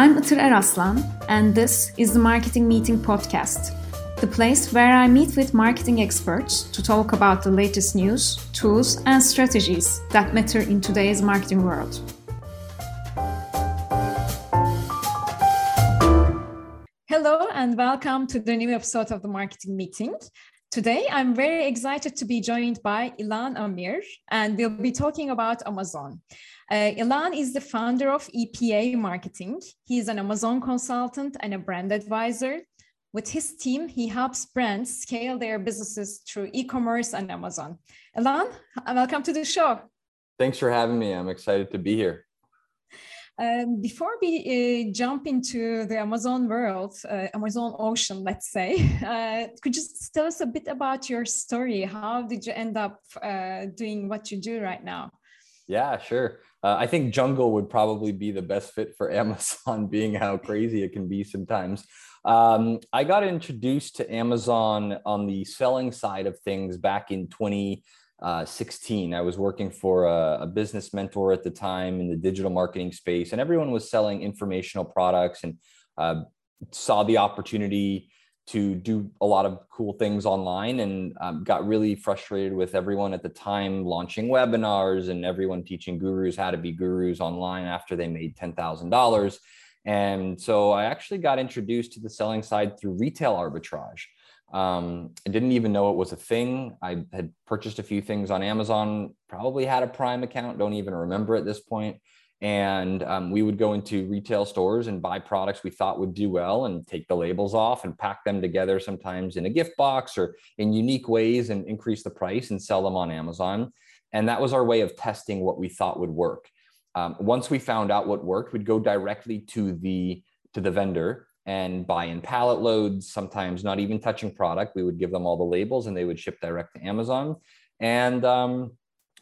I'm Itır Eraslan, and this is the Marketing Meeting Podcast, the place where I meet with marketing experts to talk about the latest news, tools, and strategies that matter in today's marketing world. Hello, and welcome to the new episode of the Marketing Meeting. Today, I'm very excited to be joined by Elan Amir, and we'll be talking about Amazon. Uh, Elan is the founder of EPA Marketing. He is an Amazon consultant and a brand advisor. With his team, he helps brands scale their businesses through e commerce and Amazon. Elan, welcome to the show. Thanks for having me. I'm excited to be here. Um, before we uh, jump into the Amazon world, uh, Amazon ocean, let's say, uh, could you tell us a bit about your story? How did you end up uh, doing what you do right now? Yeah, sure. Uh, I think jungle would probably be the best fit for Amazon, being how crazy it can be sometimes. Um, I got introduced to Amazon on the selling side of things back in 2016. I was working for a, a, business mentor at the time in the digital marketing space, and everyone was selling informational products and uh, saw the opportunity to do a lot of cool things online and um, got really frustrated with everyone at the time launching webinars and everyone teaching gurus how to be gurus online after they made $10,000. And so I actually got introduced to the selling side through retail arbitrage. Um, I didn't even know it was a thing. I had purchased a few things on Amazon, probably had a Prime account, don't even remember at this point and um, we would go into retail stores and buy products we thought would do well and take the labels off and pack them together sometimes in a gift box or in unique ways and increase the price and sell them on amazon. And that was our way of testing what we thought would work. Um, once we found out what worked we'd go directly to the to the vendor and buy in pallet loads sometimes not even touching product. We would give them all the labels and they would ship direct to amazon. And um,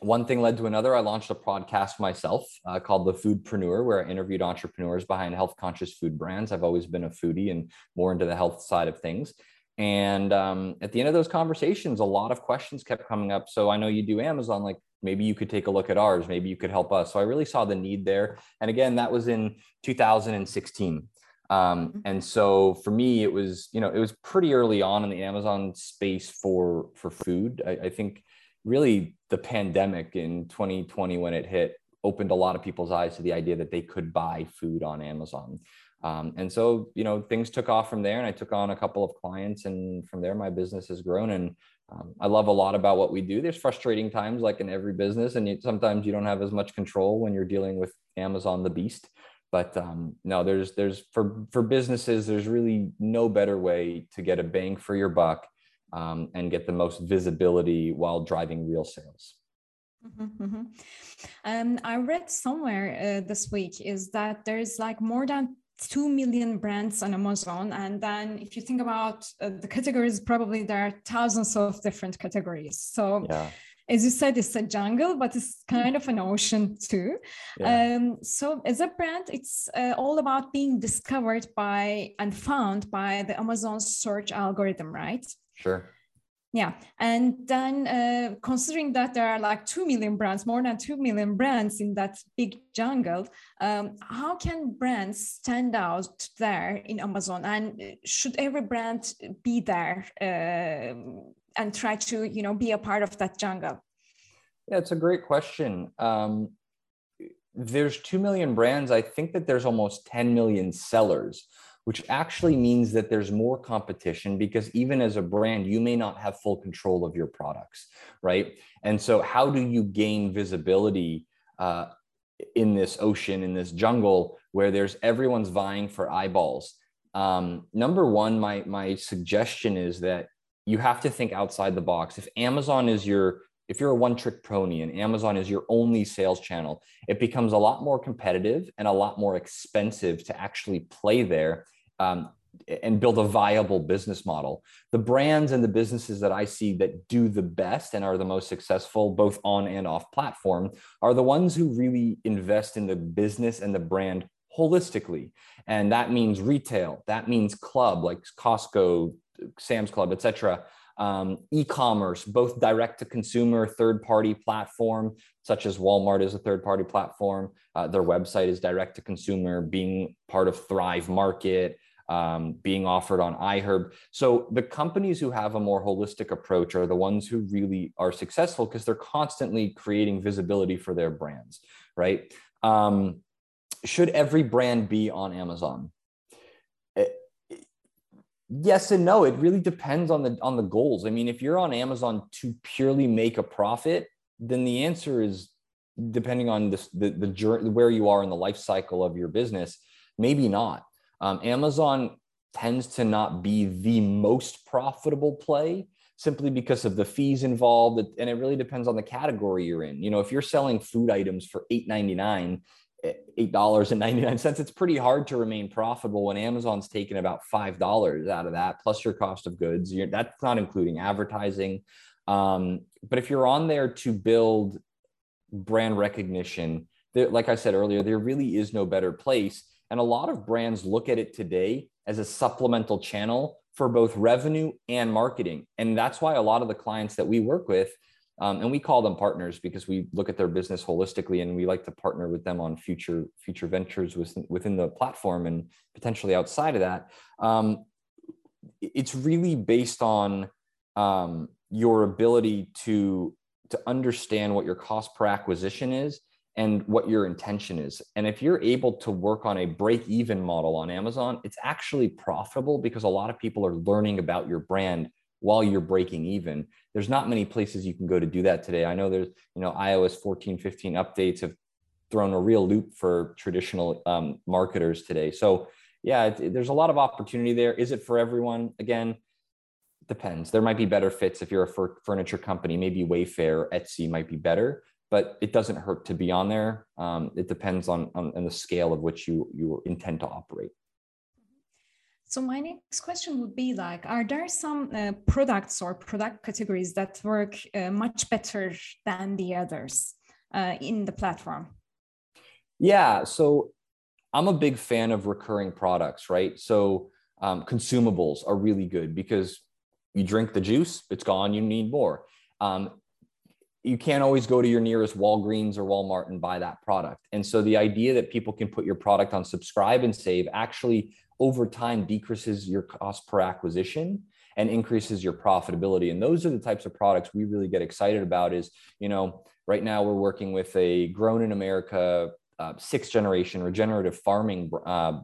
one thing led to another. I launched a podcast myself uh, called The Foodpreneur, where I interviewed entrepreneurs behind health conscious food brands. I've always been a foodie and more into the health side of things. And um, at the end of those conversations, a lot of questions kept coming up. So I know you do Amazon, like maybe you could take a look at ours, maybe you could help us. So I really saw the need there. And again, that was in 2016. Um, mm-hmm. and so for me, it was, you know, it was pretty early on in the Amazon space for for food. I, I think really the pandemic in 2020 when it hit opened a lot of people's eyes to the idea that they could buy food on Amazon. Um, and so, you know, things took off from there, and I took on a couple of clients, and from there, my business has grown. And um, I love a lot about what we do. There's frustrating times, like in every business, and you, sometimes you don't have as much control when you're dealing with Amazon, the beast. But um, no, there's there's for for businesses, there's really no better way to get a bang for your buck um, and get the most visibility while driving real sales. Mm-hmm, mm-hmm. Um, I read somewhere uh, this week is that there's like more than 2 million brands on Amazon. And then if you think about uh, the categories, probably there are thousands of different categories. So, yeah. as you said, it's a jungle, but it's kind of an ocean too. Yeah. Um, so, as a brand, it's uh, all about being discovered by and found by the Amazon search algorithm, right? Sure. Yeah. And then uh, considering that there are like 2 million brands, more than 2 million brands in that big jungle, um, how can brands stand out there in Amazon? And should every brand be there uh, and try to, you know, be a part of that jungle? Yeah, it's a great question. Um, there's 2 million brands. I think that there's almost 10 million sellers which actually means that there's more competition because even as a brand, you may not have full control of your products, right? And so, how do you gain visibility uh, in this ocean, in this jungle where there's everyone's vying for eyeballs? Um, number one, my my suggestion is that you have to think outside the box. If Amazon is your if you're a one trick pony and Amazon is your only sales channel, it becomes a lot more competitive and a lot more expensive to actually play there um, and build a viable business model. The brands and the businesses that I see that do the best and are the most successful, both on and off platform, are the ones who really invest in the business and the brand holistically. And that means retail, that means club like Costco, Sam's Club, etc. um, e-commerce, both direct to consumer, third party platform, such as Walmart is a third party platform. Uh, their website is direct to consumer, being part of Thrive Market, um, being offered on iHerb. So the companies who have a more holistic approach are the ones who really are successful because they're constantly creating visibility for their brands, right? Um, should every brand be on Amazon? yes and no it really depends on the on the goals i mean if you're on amazon to purely make a profit then the answer is depending on this, the the journey where you are in the life cycle of your business maybe not um, amazon tends to not be the most profitable play simply because of the fees involved and it really depends on the category you're in. You know if you're selling food items for 8.99 eight dollars and 99 cents it's pretty hard to remain profitable when amazon's taking about five dollars out of that plus your cost of goods. You're, that's not including advertising. Um, but if you're on there to build brand recognition like i said earlier there really is no better place and a lot of brands look at it today as a supplemental channel for both revenue and marketing. And that's why a lot of the clients that we work with um, and we call them partners because we look at their business holistically and we like to partner with them on future future ventures within, within the platform and potentially outside of that. Um, it's really based on um, your ability to to understand what your cost per acquisition is and what your intention is and if you're able to work on a break even model on amazon it's actually profitable because a lot of people are learning about your brand while you're breaking even. There's not many places you can go to do that today. I know there's, you know, iOS 14, 15 updates have thrown a real loop for traditional um, marketers today. So yeah, it, there's a lot of opportunity there. Is it for everyone? Again, depends. There might be better fits if you're a furniture company. Maybe Wayfair, Etsy might be better, but it doesn't hurt to be on there. Um, it depends on, on, on the scale of which you you intend to operate. So my next question would be like, are there some uh, products or product categories that work uh, much better than the others uh, in the platform? Yeah, so I'm a big fan of recurring products, right? So um, consumables are really good because you drink the juice, it's gone, you need more. Um, you can't always go to your nearest Walgreens or Walmart and buy that product. And so the idea that people can put your product on subscribe and save actually over time decreases your cost per acquisition and increases your profitability and those are the types of products we really get excited about is you know right now we're working with a grown in america uh, sixth generation regenerative farming uh,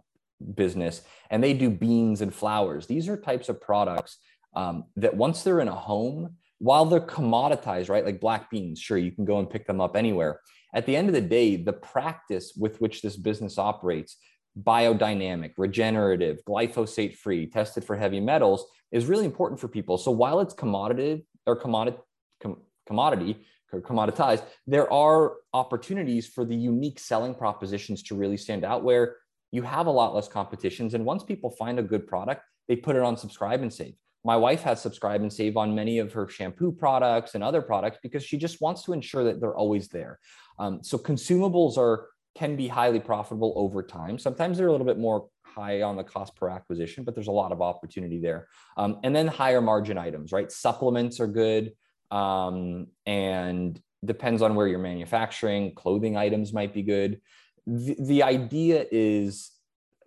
business and they do beans and flowers these are types of products um, that once they're in a home while they're commoditized right like black beans sure you can go and pick them up anywhere at the end of the day the practice with which this business operates biodynamic, regenerative, glyphosate free, tested for heavy metals is really important for people. So while it's commodity or commodity, com- commodity or commoditized, there are opportunities for the unique selling propositions to really stand out where you have a lot less competitions. And once people find a good product, they put it on subscribe and save. My wife has subscribe and save on many of her shampoo products and other products because she just wants to ensure that they're always there. Um, so consumables are can be highly profitable over time. Sometimes they're a little bit more high on the cost per acquisition, but there's a lot of opportunity there. Um, and then higher margin items, right? Supplements are good. Um, and depends on where you're manufacturing. Clothing items might be good. The, the idea is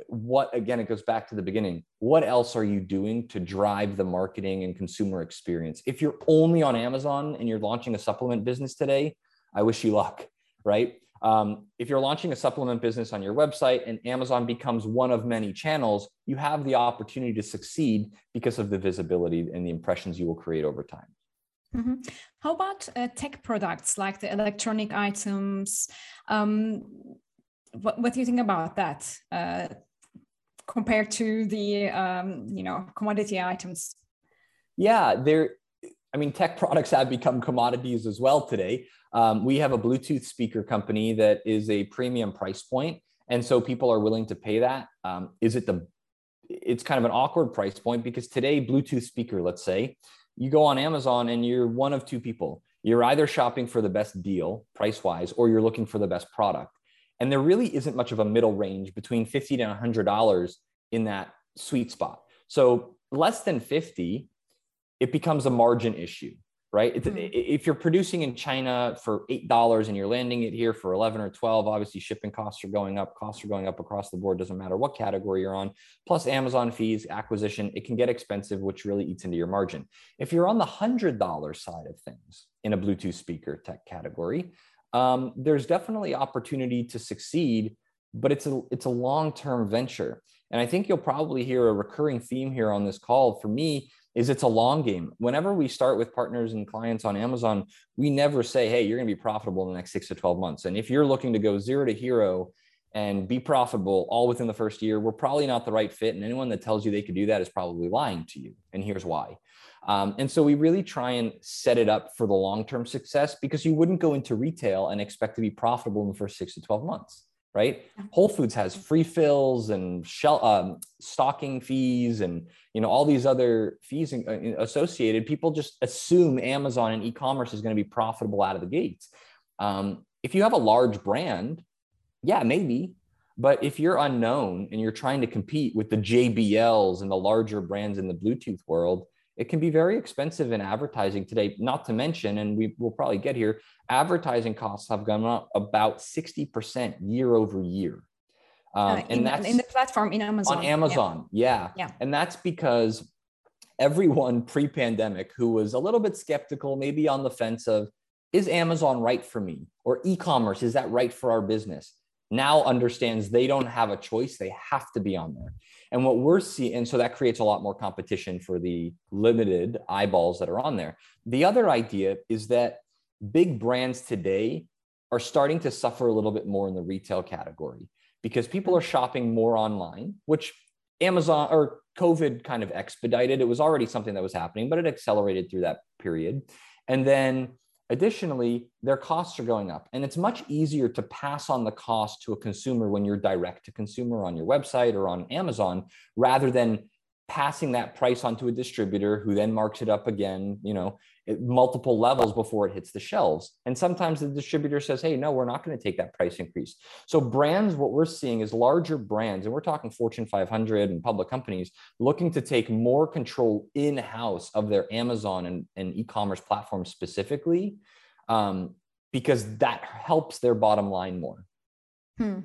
what, again, it goes back to the beginning. What else are you doing to drive the marketing and consumer experience? If you're only on Amazon and you're launching a supplement business today, I wish you luck, right? Um, if you're launching a supplement business on your website and Amazon becomes one of many channels, you have the opportunity to succeed because of the visibility and the impressions you will create over time. Mm-hmm. How about uh, tech products like the electronic items? Um, what, what do you think about that uh, compared to the um, you know commodity items? Yeah, there. I mean, tech products have become commodities as well today. Um, we have a Bluetooth speaker company that is a premium price point, and so people are willing to pay that. Um, is it the? It's kind of an awkward price point because today Bluetooth speaker, let's say, you go on Amazon and you're one of two people. You're either shopping for the best deal price wise, or you're looking for the best product. And there really isn't much of a middle range between fifty to hundred dollars in that sweet spot. So less than fifty it becomes a margin issue right? Mm-hmm. If you're producing in China for eight dollars and you're landing it here for eleven or twelve, obviously shipping costs are going up. Costs are going up across the board. Doesn't matter what category you're on. Plus Amazon fees, acquisition, it can get expensive, which really eats into your margin. If you're on the hundred dollar side of things in a Bluetooth speaker tech category, um, there's definitely opportunity to succeed, but it's a it's a long term venture. And I think you'll probably hear a recurring theme here on this call. For me, is it's a long game. Whenever we start with partners and clients on Amazon, we never say, hey, you're going to be profitable in the next six to 12 months. And if you're looking to go zero to hero and be profitable all within the first year, we're probably not the right fit. And anyone that tells you they could do that is probably lying to you. And here's why. Um, and so we really try and set it up for the long term success because you wouldn't go into retail and expect to be profitable in the first six to 12 months right? Whole Foods has free fills and shell um, stocking fees and you know all these other fees uh, associated. People just assume Amazon and e-commerce is going to be profitable out of the gates. Um, if you have a large brand, yeah, maybe. But if you're unknown and you're trying to compete with the JBLs and the larger brands in the Bluetooth world, it can be very expensive in advertising today. Not to mention, and we will probably get here, advertising costs have gone up about 60% year over year. Um, uh, in, and that's in the platform in Amazon. On Amazon, yeah. yeah. yeah. And that's because everyone pre pandemic who was a little bit skeptical, maybe on the fence of, is Amazon right for me? Or e commerce, is that right for our business? Now understands they don't have a choice. They have to be on there. And what we're seeing, and so that creates a lot more competition for the limited eyeballs that are on there. The other idea is that big brands today are starting to suffer a little bit more in the retail category because people are shopping more online, which Amazon or COVID kind of expedited. It was already something that was happening, but it accelerated through that period. And then Additionally, their costs are going up, and it's much easier to pass on the cost to a consumer when you're direct to consumer on your website or on Amazon rather than passing that price onto a distributor who then marks it up again, you know, multiple levels before it hits the shelves. And sometimes the distributor says, hey, no, we're not going to take that price increase. So, brands, what we're seeing is larger brands, and we're talking Fortune 500 and public companies looking to take more control in house of their Amazon and, and e commerce platforms specifically, um, because that helps their bottom line more. Hmm.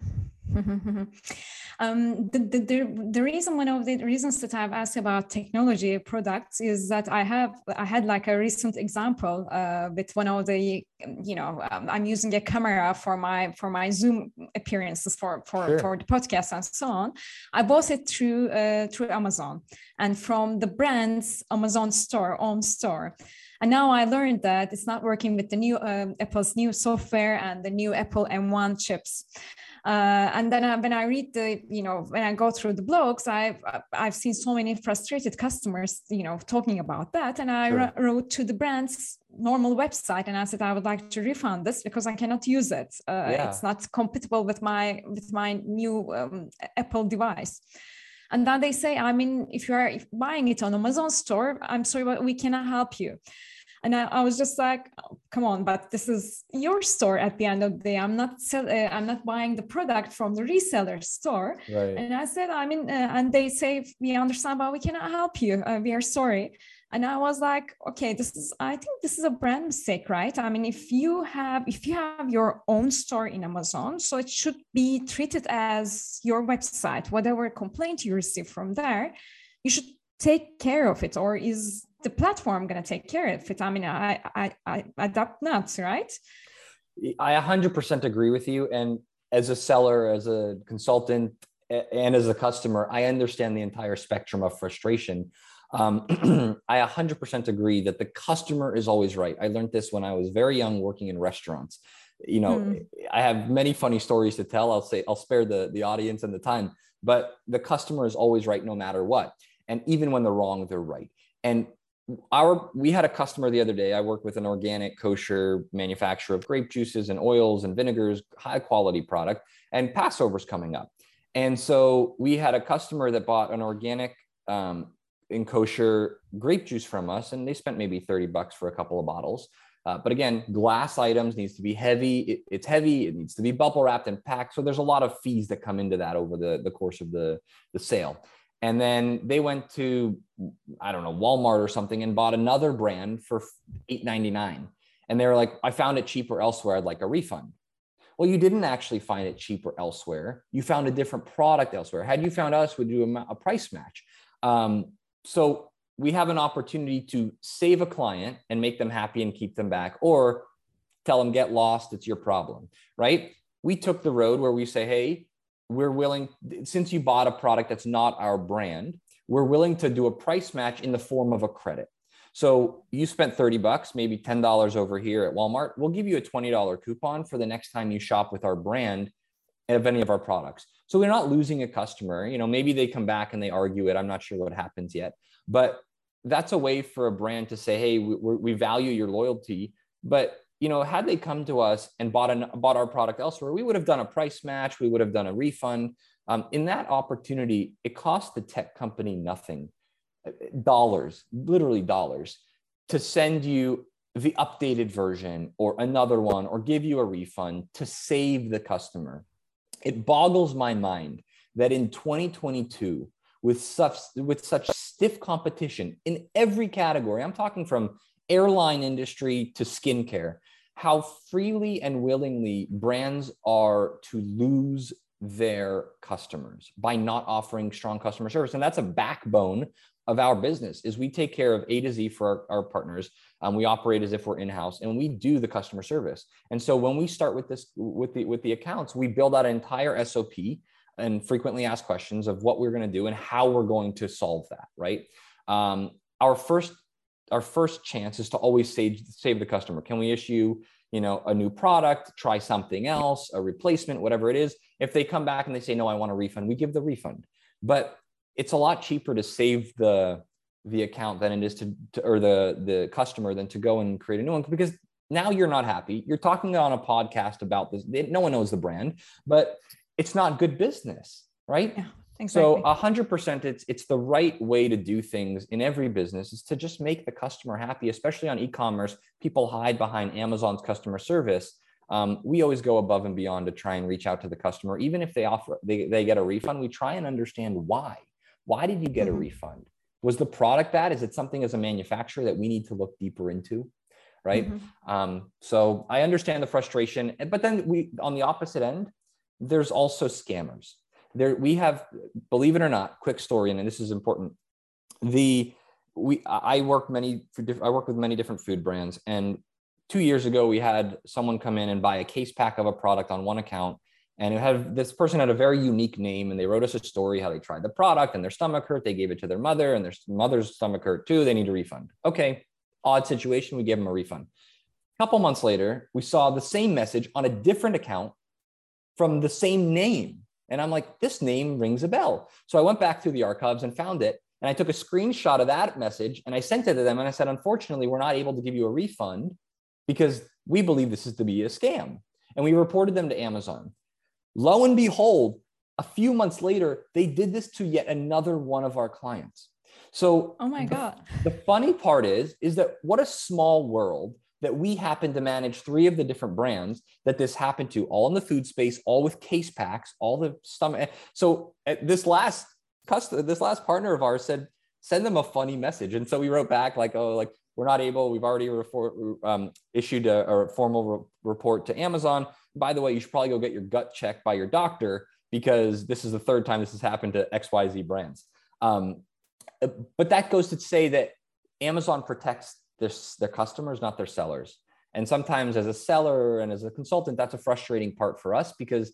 um, the, the, the, the, reason one of the reasons that I've asked about technology products is that I have I had like a recent example uh, with one of the you know um, I'm using a camera for my for my Zoom appearances for for, sure. for the podcast and so on. I bought it through uh, through Amazon and from the brand's Amazon store own store. And now I learned that it's not working with the new uh, Apple's new software and the new Apple M1 chips. Uh, and then uh, when I read the, you know, when I go through the blogs, I've I've seen so many frustrated customers, you know, talking about that. And I sure. wrote to the brand's normal website and I said I would like to refund this because I cannot use it. Uh, yeah. It's not compatible with my with my new um, Apple device. And then they say, I mean, if you are buying it on Amazon store, I'm sorry, but we cannot help you and I, I was just like oh, come on but this is your store at the end of the day. I'm not sell, uh, i'm not buying the product from the reseller store. Right. and i said i mean uh, and they say we understand but we cannot help you. Uh, we are sorry. And i was like okay this is i think this is a brand mistake right? I mean if you have if you have your own store in amazon so it should be treated as your website. Whatever complaint you receive from there you should take care of it or is the platform going to take care of it. I mean, I, I, I adapt nuts, right? I 100% agree with you. And as a seller, as a consultant, and as a customer, I understand the entire spectrum of frustration. Um, I 100% agree that the customer is always right. I learned this when I was very young working in restaurants. You know, hmm. I have many funny stories to tell. I'll say I'll spare the the audience and the time, but the customer is always right no matter what. And even when they're wrong, they're right. And our we had a customer the other day. I work with an organic kosher manufacturer of grape juices and oils and vinegars high quality product and passover's coming up. And so we had a customer that bought an organic um, in kosher grape juice from us and they spent maybe 30 bucks for a couple of bottles. Uh, but again glass items needs to be heavy. It, it's heavy. It needs to be bubble wrapped and packed. So there's a lot of fees that come into that over the, the course of the, the sale and then they went to i don't know walmart or something and bought another brand for 8.99 and they were like i found it cheaper elsewhere. I'd like a refund. Well you didn't actually find it cheaper elsewhere. You found a different product elsewhere. Had you found us would do a, a price match? Um, so we have an opportunity to save a client and make them happy and keep them back or tell them get lost. It's your problem. Right? We took the road where we say hey we're willing since you bought a product that's not our brand we're willing to do a price match in the form of a credit. So you spent 30 bucks maybe $10 over here at walmart. We'll give you a $20 coupon for the next time you shop with our brand of any of our products. So we're not losing a customer. You know maybe they come back and they argue it. I'm not sure what happens yet. But that's a way for a brand to say hey we, we value your loyalty. But you know, had they come to us and bought an, bought our product elsewhere, we would have done a price match. We would have done a refund. Um, in that opportunity, it cost the tech company nothing, dollars, literally dollars, to send you the updated version or another one or give you a refund to save the customer. It boggles my mind that in 2022, with such with such stiff competition in every category, I'm talking from airline industry to skincare, how freely and willingly brands are to lose their customers by not offering strong customer service. And that's a backbone of our business is we take care of a to z for our, our partners. Um, we operate as if we're in-house and we do the customer service. And so when we start with this with the with the accounts we build out an entire sop and frequently ask questions of what we're going to do and how we're going to solve that right? Um, our first our first chance is to always save save the customer. Can we issue you know a new product, try something else, a replacement, whatever it is? If they come back and they say no, I want a refund, we give the refund. But it's a lot cheaper to save the the account than it is to, to or the the customer than to go and create a new one because now you're not happy. You're talking on a podcast about this. No one knows the brand, but it's not good business, right? Exactly. So 100% it's it's the right way to do things in every business is to just make the customer happy, especially on e-commerce. People hide behind Amazon's customer service. Um, we always go above and beyond to try and reach out to the customer, even if they offer they, they get a refund. We try and understand why. Why did you get mm-hmm. a refund? Was the product bad? Is it something as a manufacturer that we need to look deeper into? Right. Mm-hmm. Um, so I understand the frustration, but then we on the opposite end, there's also scammers there we have believe it or not quick story and this is important. The we i work many for i work with many different food brands and two years ago we had someone come in and buy a case pack of a product on one account and it had this person had a very unique name and they wrote us a story how they tried the product and their stomach hurt they gave it to their mother and their mother's stomach hurt too they need a refund. Okay odd situation we gave them a refund. A couple months later we saw the same message on a different account from the same name and I'm like, this name rings a bell. So I went back through the archives and found it. And I took a screenshot of that message and I sent it to them. And I said, unfortunately, we're not able to give you a refund because we believe this is to be a scam. And we reported them to Amazon. Lo and behold, a few months later, they did this to yet another one of our clients. So, oh my God. The, the funny part is, is that what a small world that we happen to manage three of the different brands that this happened to, all in the food space, all with case packs, all the stomach. So this last customer, this last partner of ours said, send them a funny message. And so we wrote back like, oh, like we're not able, we've already um, issued a, a formal re- report to Amazon. By the way, you should probably go get your gut checked by your doctor because this is the third time this has happened to XYZ brands. Um, but that goes to say that Amazon protects their, their customers, not their sellers. And sometimes as a seller and as a consultant, that's a frustrating part for us because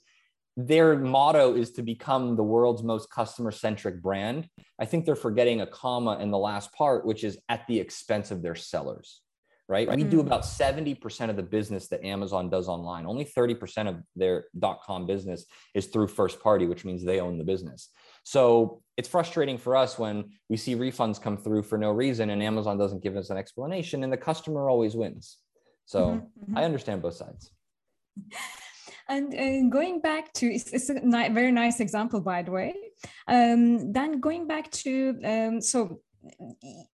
their motto is to become the world's most customer centric brand. I think they're forgetting a comma in the last part, which is at the expense of their sellers, right? right. We do mm. about 70% of the business that Amazon does online. Only 30% of their dot com business is through first party, which means they own the business. So it's frustrating for us when we see refunds come through for no reason and Amazon doesn't give us an explanation and the customer always wins. So mm-hmm, mm-hmm. I understand both sides. And uh, going back to, it's, it's a ni- very nice example, by the way. Um, then going back to, um, so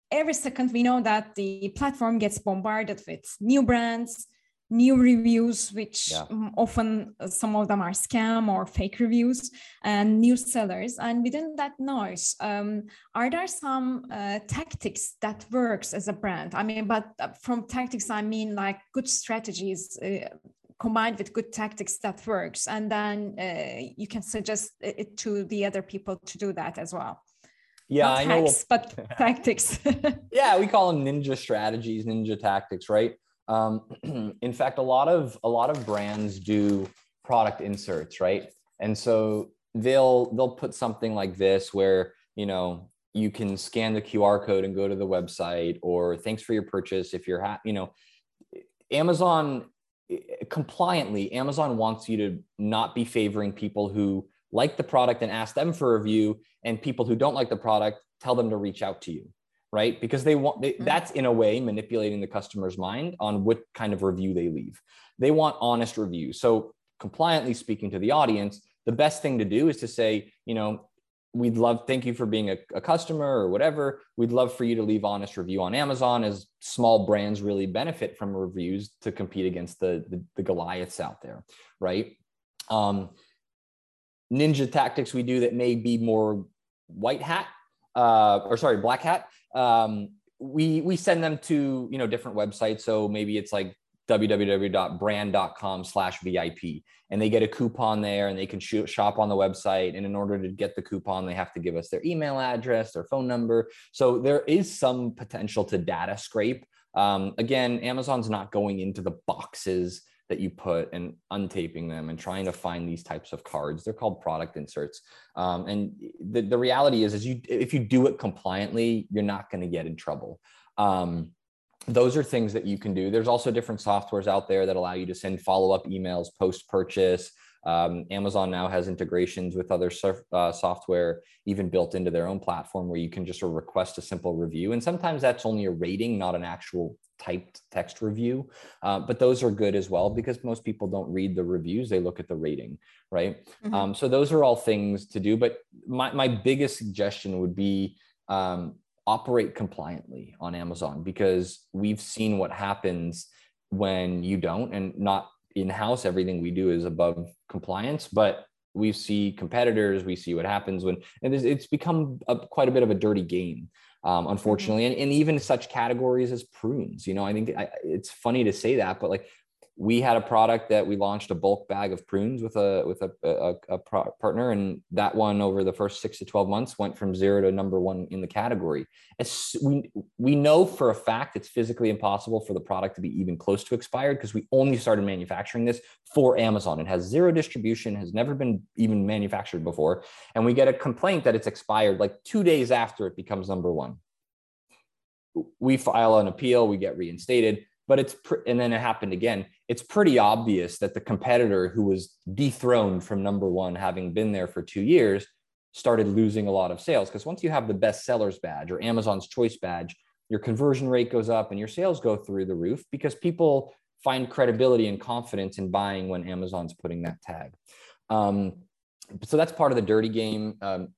every second we know that the platform gets bombarded with new brands, new reviews, which yeah. often uh, some of them are scam or fake reviews, and new sellers. And within that noise, um, are there some uh, tactics that works as a brand? I mean, but uh, from tactics, I mean like good strategies. Uh, combined with good tactics that works and then uh, you can suggest it to the other people to do that as well yeah Not i hacks, know but tactics yeah we call them ninja strategies ninja tactics right um, in fact, a lot of a lot of brands do product inserts, right? And so they'll they'll put something like this where you know you can scan the QR code and go to the website, or thanks for your purchase. If you're ha- you know, Amazon compliantly, Amazon wants you to not be favoring people who like the product and ask them for a review, and people who don't like the product tell them to reach out to you right? Because they want they, mm-hmm. that's in a way manipulating the customer's mind on what kind of review they leave. They want honest reviews. So compliantly speaking to the audience, the best thing to do is to say, you know, we'd love thank you for being a, a, customer or whatever we'd love for you to leave honest review on amazon as small brands really benefit from reviews to compete against the the, the goliaths out there right um, ninja tactics we do that may be more white hat uh, or sorry black hat. Um, we we send them to you know different websites. So maybe it's like www.brand.com slash vip and they get a coupon there and they can shop on the website. And in order to get the coupon they have to give us their email address their phone number. So there is some potential to data scrape. Um, again amazon's not going into the boxes that you put and untaping them and trying to find these types of cards. They're called product inserts. Um, and the, the reality is, is you if you do it compliantly, you're not going to get in trouble. Um, those are things that you can do. There's also different softwares out there that allow you to send follow-up emails post-purchase. Um, Amazon now has integrations with other surf, uh, software, even built into their own platform, where you can just request a simple review. And sometimes that's only a rating, not an actual typed text review. Uh, but those are good as well because most people don't read the reviews; they look at the rating, right? Mm-hmm. Um, so those are all things to do. But my my biggest suggestion would be. Um, operate compliantly on Amazon because we've seen what happens when you don't and not in-house everything we do is above compliance but we see competitors we see what happens when and it's become a, quite a bit of a dirty game um, unfortunately mm-hmm. and, and even such categories as prunes you know i think I, it's funny to say that but like we had a product that we launched a bulk bag of prunes with a with a, a, a pro- partner and that one over the first six to 12 months went from zero to number one in the category. As we we know for a fact it's physically impossible for the product to be even close to expired because we only started manufacturing this for amazon. It has zero distribution has never been even manufactured before and we get a complaint that it's expired like two days after it becomes number one. We file an appeal we get reinstated but it's pr- and then it happened again. It's pretty obvious that the competitor who was dethroned from number one having been there for two years started losing a lot of sales. Because once you have the best sellers badge or amazon's choice badge your conversion rate goes up and your sales go through the roof because people find credibility and confidence in buying when amazon's putting that tag. Um, so that's part of the dirty game. Um,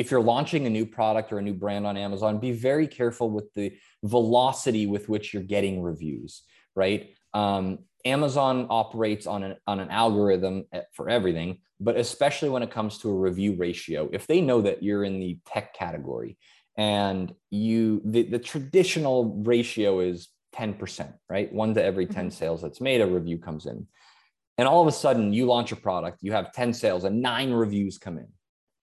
if you're launching a new product or a new brand on Amazon, be very careful with the velocity with which you're getting reviews, right? Um, Amazon operates on an, on an algorithm for everything, but especially when it comes to a review ratio. If they know that you're in the tech category and you, the, the traditional ratio is 10%, right? One to every 10 mm-hmm. sales that's made, a review comes in. And all of a sudden, you launch a product, you have 10 sales, and nine reviews come in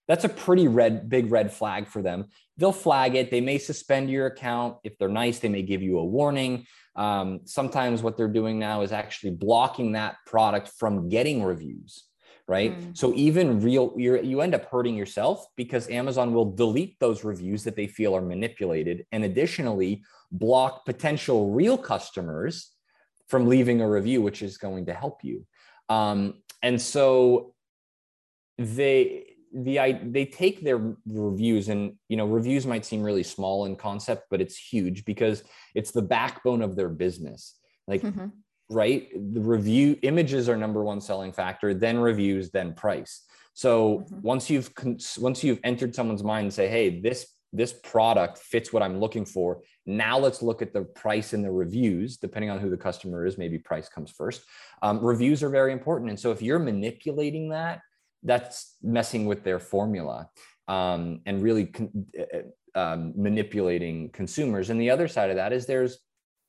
that's a pretty red big red flag for them. They'll flag it. They may suspend your account. If they're nice they may give you a warning. Um, sometimes what they're doing now is actually blocking that product from getting reviews right? Mm. so even real you you end up hurting yourself because amazon will delete those reviews that they feel are manipulated and additionally block potential real customers from leaving a review which is going to help you. Um, and so they the I, they take their reviews and you know reviews might seem really small in concept but it's huge because it's the backbone of their business like mm-hmm. right the review images are number one selling factor then reviews then price so mm-hmm. once you've once you've entered someone's mind and say hey this this product fits what I'm looking for. Now let's look at the price and the reviews, depending on who the customer is. Maybe price comes first. Um, reviews are very important. And so if you're manipulating that, that's messing with their formula um, and really con- uh, um, manipulating consumers. And the other side of that is there's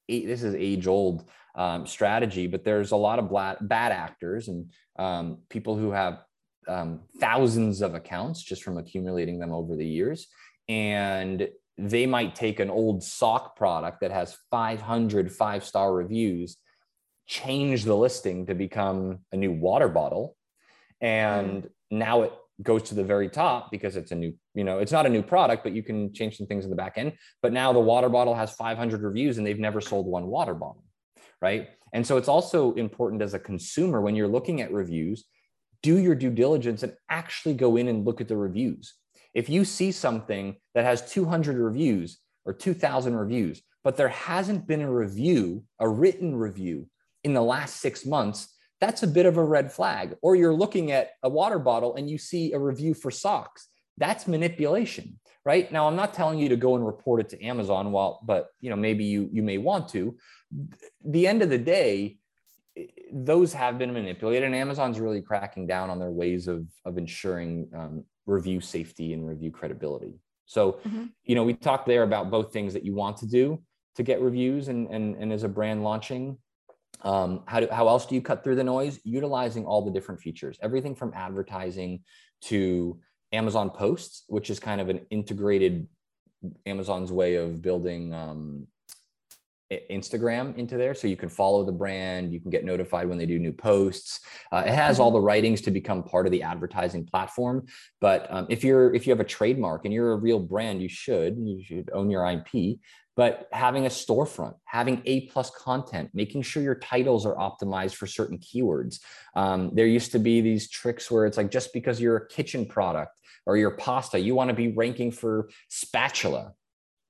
this is age old um, strategy, but there's a lot of bad actors and um, people who have um, thousands of accounts just from accumulating them over the years. And they might take an old sock product that has 500 five star reviews, change the listing to become a new water bottle. And mm. now it goes to the very top because it's a new, you know, it's not a new product, but you can change some things in the back end. But now the water bottle has 500 reviews and they've never sold one water bottle. Right. And so it's also important as a consumer when you're looking at reviews, do your due diligence and actually go in and look at the reviews. If you see something that has 200 reviews or 2000 reviews, but there hasn't been a review, a written review in the last six months, that's a bit of a red flag. Or you're looking at a water bottle and you see a review for socks. That's manipulation, right? Now, I'm not telling you to go and report it to Amazon, while, but you know, maybe you you may want to. The end of the day, those have been manipulated, and Amazon's really cracking down on their ways of of ensuring um, review safety and review credibility. So, mm-hmm. you know, we talked there about both things that you want to do to get reviews and and, and as a brand launching um, how, do, how else do you cut through the noise? Utilizing all the different features, everything from advertising to Amazon posts, which is kind of an integrated Amazon's way of building um, Instagram into there. So you can follow the brand, you can get notified when they do new posts. Uh, it has all mm-hmm. the writings to become part of the advertising platform. But um, if you're if you have a trademark and you're a real brand, you should you should own your IP but having a storefront, having A plus content, making sure your titles are optimized for certain keywords. Um, there used to be these tricks where it's like just because you're a kitchen product or your pasta, you want to be ranking for spatula.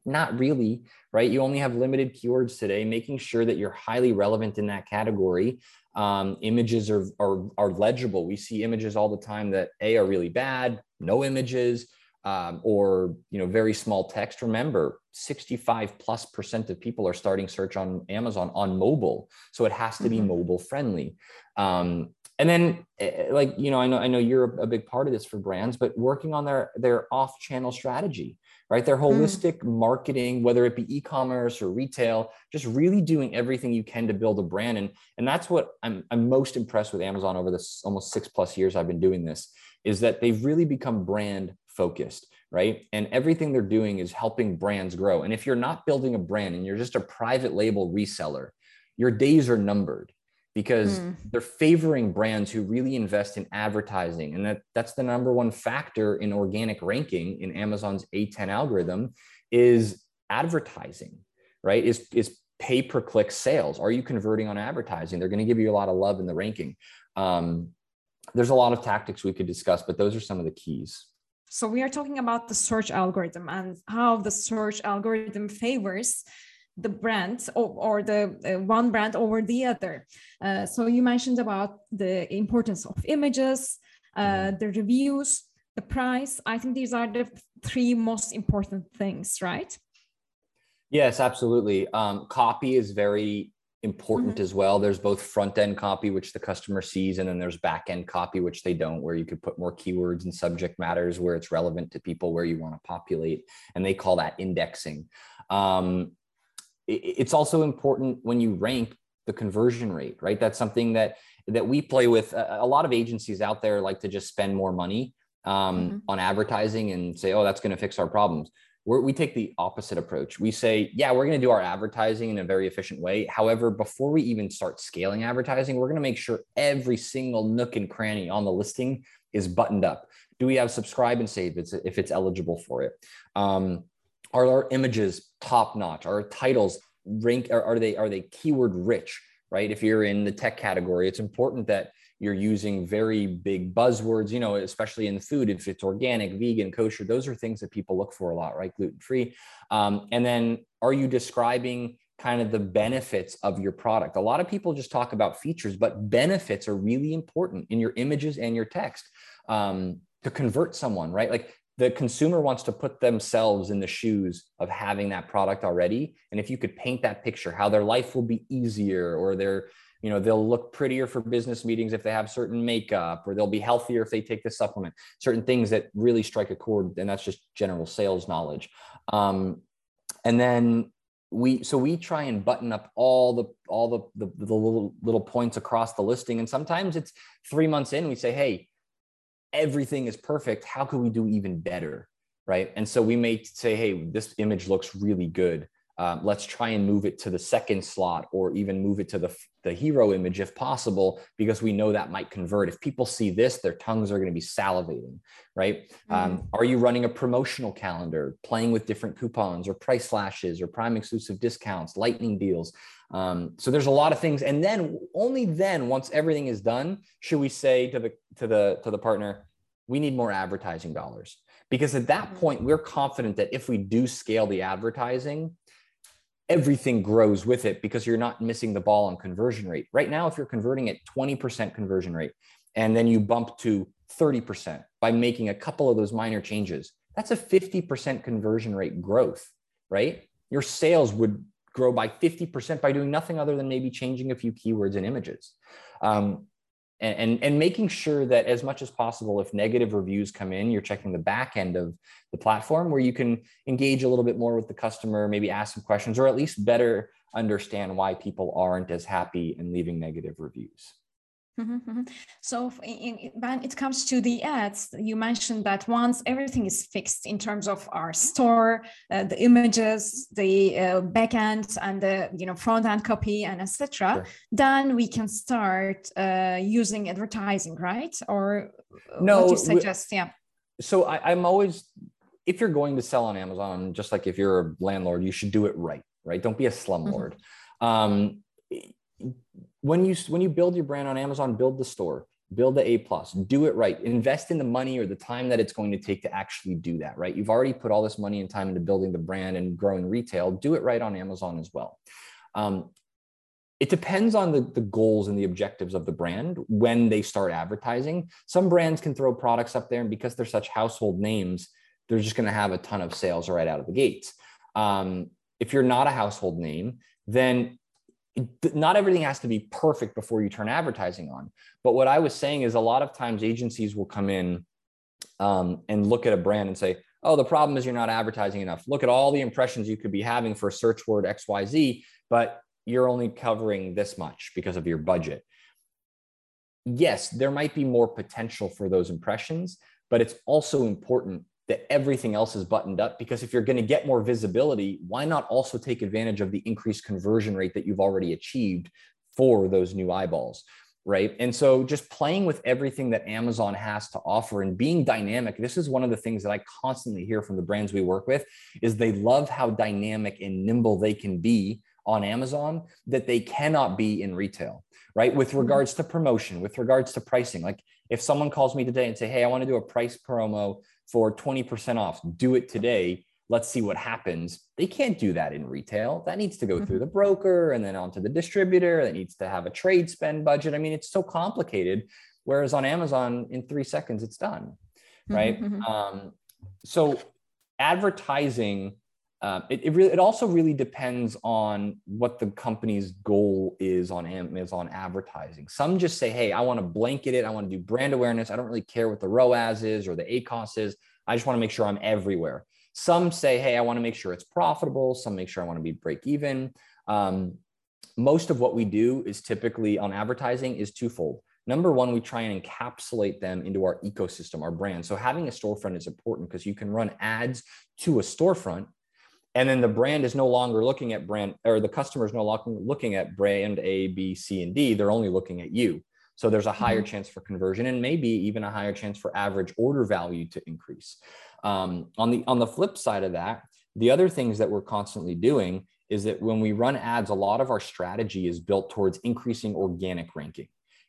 Not really, right? You only have limited keywords today, making sure that you're highly relevant in that category. Um, images are, are, are legible. We see images all the time that A are really bad, no images, um, or you know very small text remember 65 plus percent of people are starting search on amazon on mobile so it has to be mm-hmm. mobile friendly um, and then eh, eh, like you know i know i know you're a big part of this for brands but working on their their off channel strategy right their mm. holistic mm. marketing whether it be e-commerce or retail just really doing everything you can to build a brand and and that's what i'm i'm most impressed with amazon over this almost 6 plus years i've been doing this is that they've really become brand focused, right? And everything they're doing is helping brands grow. And if you're not building a brand and you're just a private label reseller, your days are numbered because mm. they're favoring brands who really invest in advertising and that that's the number one factor in organic ranking in Amazon's A10 algorithm is advertising right is is pay per click sales are you converting on advertising they're going to give you a lot of love in the ranking um, there's a lot of tactics we could discuss but those are some of the keys so we are talking about the search algorithm and how the search algorithm favors the brand or, or the uh, one brand over the other. Uh, so you mentioned about the importance of images, uh, mm-hmm. the reviews, the price. I think these are the three most important things, right? Yes, absolutely. Um, copy is very important mm-hmm. as well. There's both front end copy, which the customer sees, and then there's back end copy, which they don't, where you could put more keywords and subject matters where it's relevant to people where you want to populate. And they call that indexing. Um, it, it's also important when you rank the conversion rate, right? That's something that that we play with. A, a lot of agencies out there like to just spend more money um, mm-hmm. on advertising and say, oh, that's going to fix our problems we're, we take the opposite approach. We say, yeah, we're going to do our advertising in a very efficient way. However, before we even start scaling advertising, we're going to make sure every single nook and cranny on the listing is buttoned up. Do we have subscribe and save if it's, eligible for it? Um, are our images top notch? Are titles rank? Are, are they are they keyword rich? Right. If you're in the tech category, it's important that you're using very big buzzwords, you know, especially in food, if it's organic, vegan, kosher, those are things that people look for a lot, right? Gluten free. Um, and then are you describing kind of the benefits of your product? A lot of people just talk about features, but benefits are really important in your images and your text um, to convert someone, right? Like the consumer wants to put themselves in the shoes of having that product already and if you could paint that picture how their life will be easier or their you know they'll look prettier for business meetings if they have certain makeup or they'll be healthier if they take the supplement. Certain things that really strike a chord and that's just general sales knowledge. Um, and then we so we try and button up all the all the, the the little little points across the listing. And sometimes it's three months in we say hey everything is perfect. How could we do even better? Right? And so we may say hey this image looks really good um, let's try and move it to the second slot or even move it to the, the hero image if possible because we know that might convert. If people see this their tongues are going to be salivating right? Mm. um, are you running a promotional calendar playing with different coupons or price slashes or prime exclusive discounts lightning deals? Um, so there's a lot of things. And then only then once everything is done should we say to the to the to the partner we need more advertising dollars. Because at that mm-hmm. point we're confident that if we do scale the advertising everything grows with it because you're not missing the ball on conversion rate. Right now, if you're converting at 20% conversion rate and then you bump to 30% by making a couple of those minor changes, that's a 50% conversion rate growth, right? Your sales would grow by 50% by doing nothing other than maybe changing a few keywords and images. Um, and, and, and making sure that as much as possible, if negative reviews come in, you're checking the back end of the platform where you can engage a little bit more with the customer, maybe ask some questions, or at least better understand why people aren't as happy and leaving negative reviews. Mm-hmm, mm-hmm. So in, when it comes to the ads, you mentioned that once everything is fixed in terms of our store, uh, the images, the uh, backend, and the you know front end copy and etc., sure. then we can start uh, using advertising, right? Or uh, no, what you suggest? We, yeah. So I, I'm always, if you're going to sell on Amazon, just like if you're a landlord, you should do it right. Right? Don't be a slumlord. Mm-hmm. Um, when you when you build your brand on Amazon, build the store, build the A plus, do it right. Invest in the money or the time that it's going to take to actually do that. Right? You've already put all this money and time into building the brand and growing retail. Do it right on Amazon as well. Um, it depends on the, the goals and the objectives of the brand when they start advertising. Some brands can throw products up there, and because they're such household names, they're just going to have a ton of sales right out of the gates. Um, if you're not a household name, then not everything has to be perfect before you turn advertising on. But what I was saying is a lot of times agencies will come in um, and look at a brand and say, oh, the problem is you're not advertising enough. Look at all the impressions you could be having for a search word XYZ, but you're only covering this much because of your budget. Yes, there might be more potential for those impressions, but it's also important that everything else is buttoned up because if you're going to get more visibility why not also take advantage of the increased conversion rate that you've already achieved for those new eyeballs right? And so just playing with everything that amazon has to offer and being dynamic this is one of the things that i constantly hear from the brands we work with is they love how dynamic and nimble they can be on amazon that they cannot be in retail right? With mm-hmm. regards to promotion with regards to pricing. Like if someone calls me today and say hey i want to do a price promo for 20% off. Do it today. Let's see what happens. They can't do that in retail. That needs to go through mm-hmm. the broker and then onto the distributor. That needs to have a trade spend budget. I mean, it's so complicated. Whereas on Amazon, in three seconds, it's done. Right. Mm-hmm. Um, so advertising uh, it, it, really, it also really depends on what the company's goal is on Amazon advertising. Some just say, hey, I want to blanket it. I want to do brand awareness. I don't really care what the ROAS is or the ACOS is. I just want to make sure I'm everywhere. Some say, hey, I want to make sure it's profitable. Some make sure I want to be break even. Um, most of what we do is typically on advertising is twofold. Number one, we try and encapsulate them into our ecosystem, our brand. So having a storefront is important because you can run ads to a storefront and then the brand is no longer looking at brand or the customer is no longer looking at brand a b c and d. They're only looking at you. So there's a higher mm-hmm. chance for conversion and maybe even a higher chance for average order value to increase. Um, on the on the flip side of that the other things that we're constantly doing is that when we run ads a lot of our strategy is built towards increasing organic ranking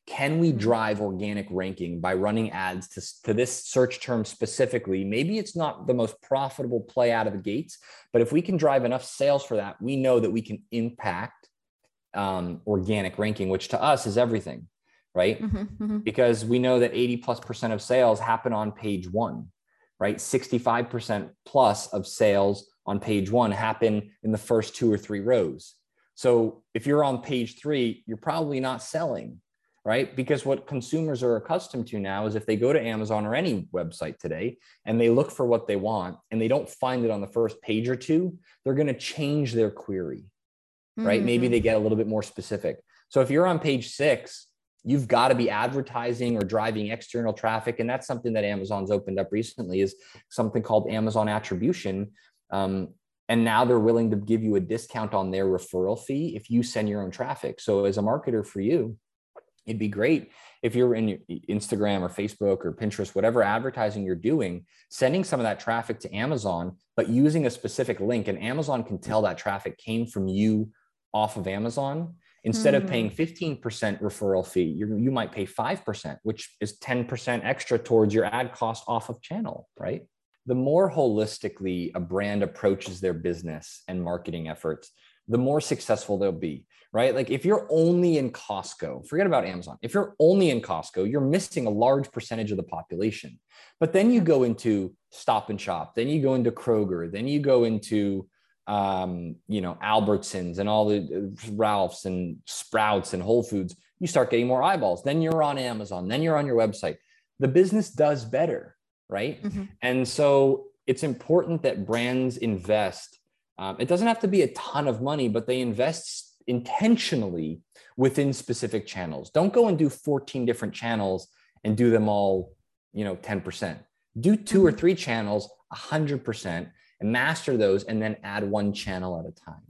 can we drive organic ranking by running ads to, to this search term specifically? Maybe it's not the most profitable play out of the gates, but if we can drive enough sales for that, we know that we can impact um, organic ranking, which to us is everything, right? Mm-hmm, mm-hmm. Because we know that 80 plus percent of sales happen on page one, right? 65% plus of sales on page one happen in the first two or three rows. So if you're on page three, you're probably not selling, right? Because what consumers are accustomed to now is if they go to Amazon or any website today and they look for what they want and they don't find it on the first page or two, they're going to change their query, right? Mm-hmm. Maybe they get a little bit more specific. So if you're on page six, you've got to be advertising or driving external traffic and that's something that amazon's opened up recently is something called amazon attribution um, and now they're willing to give you a discount on their referral fee if you send your own traffic so as a marketer for you it'd be great if you're in instagram or facebook or pinterest whatever advertising you're doing sending some of that traffic to amazon but using a specific link and amazon can tell that traffic came from you off of amazon Instead mm-hmm. of paying 15% hmm. referral fee, you might pay 5%, which is 10% extra towards your ad cost off of channel, right? The more holistically a brand approaches their business and marketing efforts, the more successful they'll be, right? Like if you're only in Costco, forget about Amazon. If you're only in Costco, you're missing a large percentage of the population. But then you go into Stop and Shop, then you go into Kroger, then you go into um, you know, Albertsons and all the uh, Ralphs and Sprouts and Whole Foods, you start getting more eyeballs. Then you're on Amazon, then you're on your website. The business does better, right? Mm-hmm. And so it's important that brands invest. Um, it doesn't have to be a ton of money, but they invest intentionally within specific channels. Don't go and do 14 different channels and do them all, you know, 10%. Do 2 or mm-hmm. three channels 100% and master those and then add one channel at a time.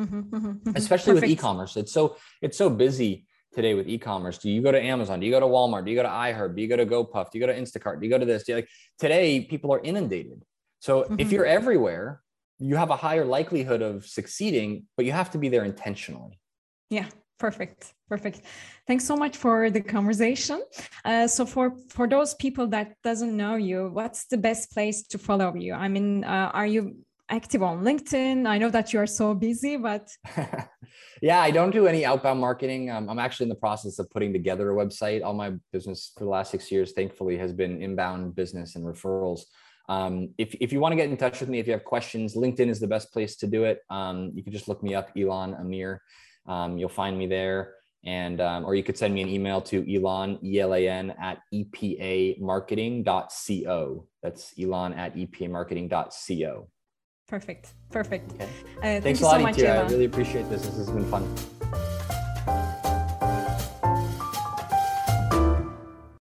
Mm-hmm, mm-hmm, mm-hmm. especially Perfect. with e-commerce. It's so it's so busy today with e-commerce. Do you go to amazon? Do you go to walmart? Do you go to iherb? Do you go to gopuff? Do you go to instacart? Do you go to this? Like today people are inundated. So if you're everywhere you have a higher likelihood of succeeding but you have to be there intentionally. Yeah perfect perfect. Thanks so much for the conversation. Uh, so for for those people that doesn't know you what's the best place to follow you? I mean uh, are you active on linkedin? I know that you are so busy but yeah i don't do any outbound marketing. Um, i'm actually in the process of putting together a website. All my business for the last six years thankfully has been inbound business and referrals um, if, if you want to get in touch with me if you have questions linkedin is the best place to do it um, you can just look me up Elan amir um, you'll find me there. And, um, or you could send me an email to Elan, E-L-A-N at epamarketing.co. That's Elan at epamarketing.co. Perfect. Perfect. Okay. Uh, Thanks a lot, so much, I really appreciate this. This has been fun.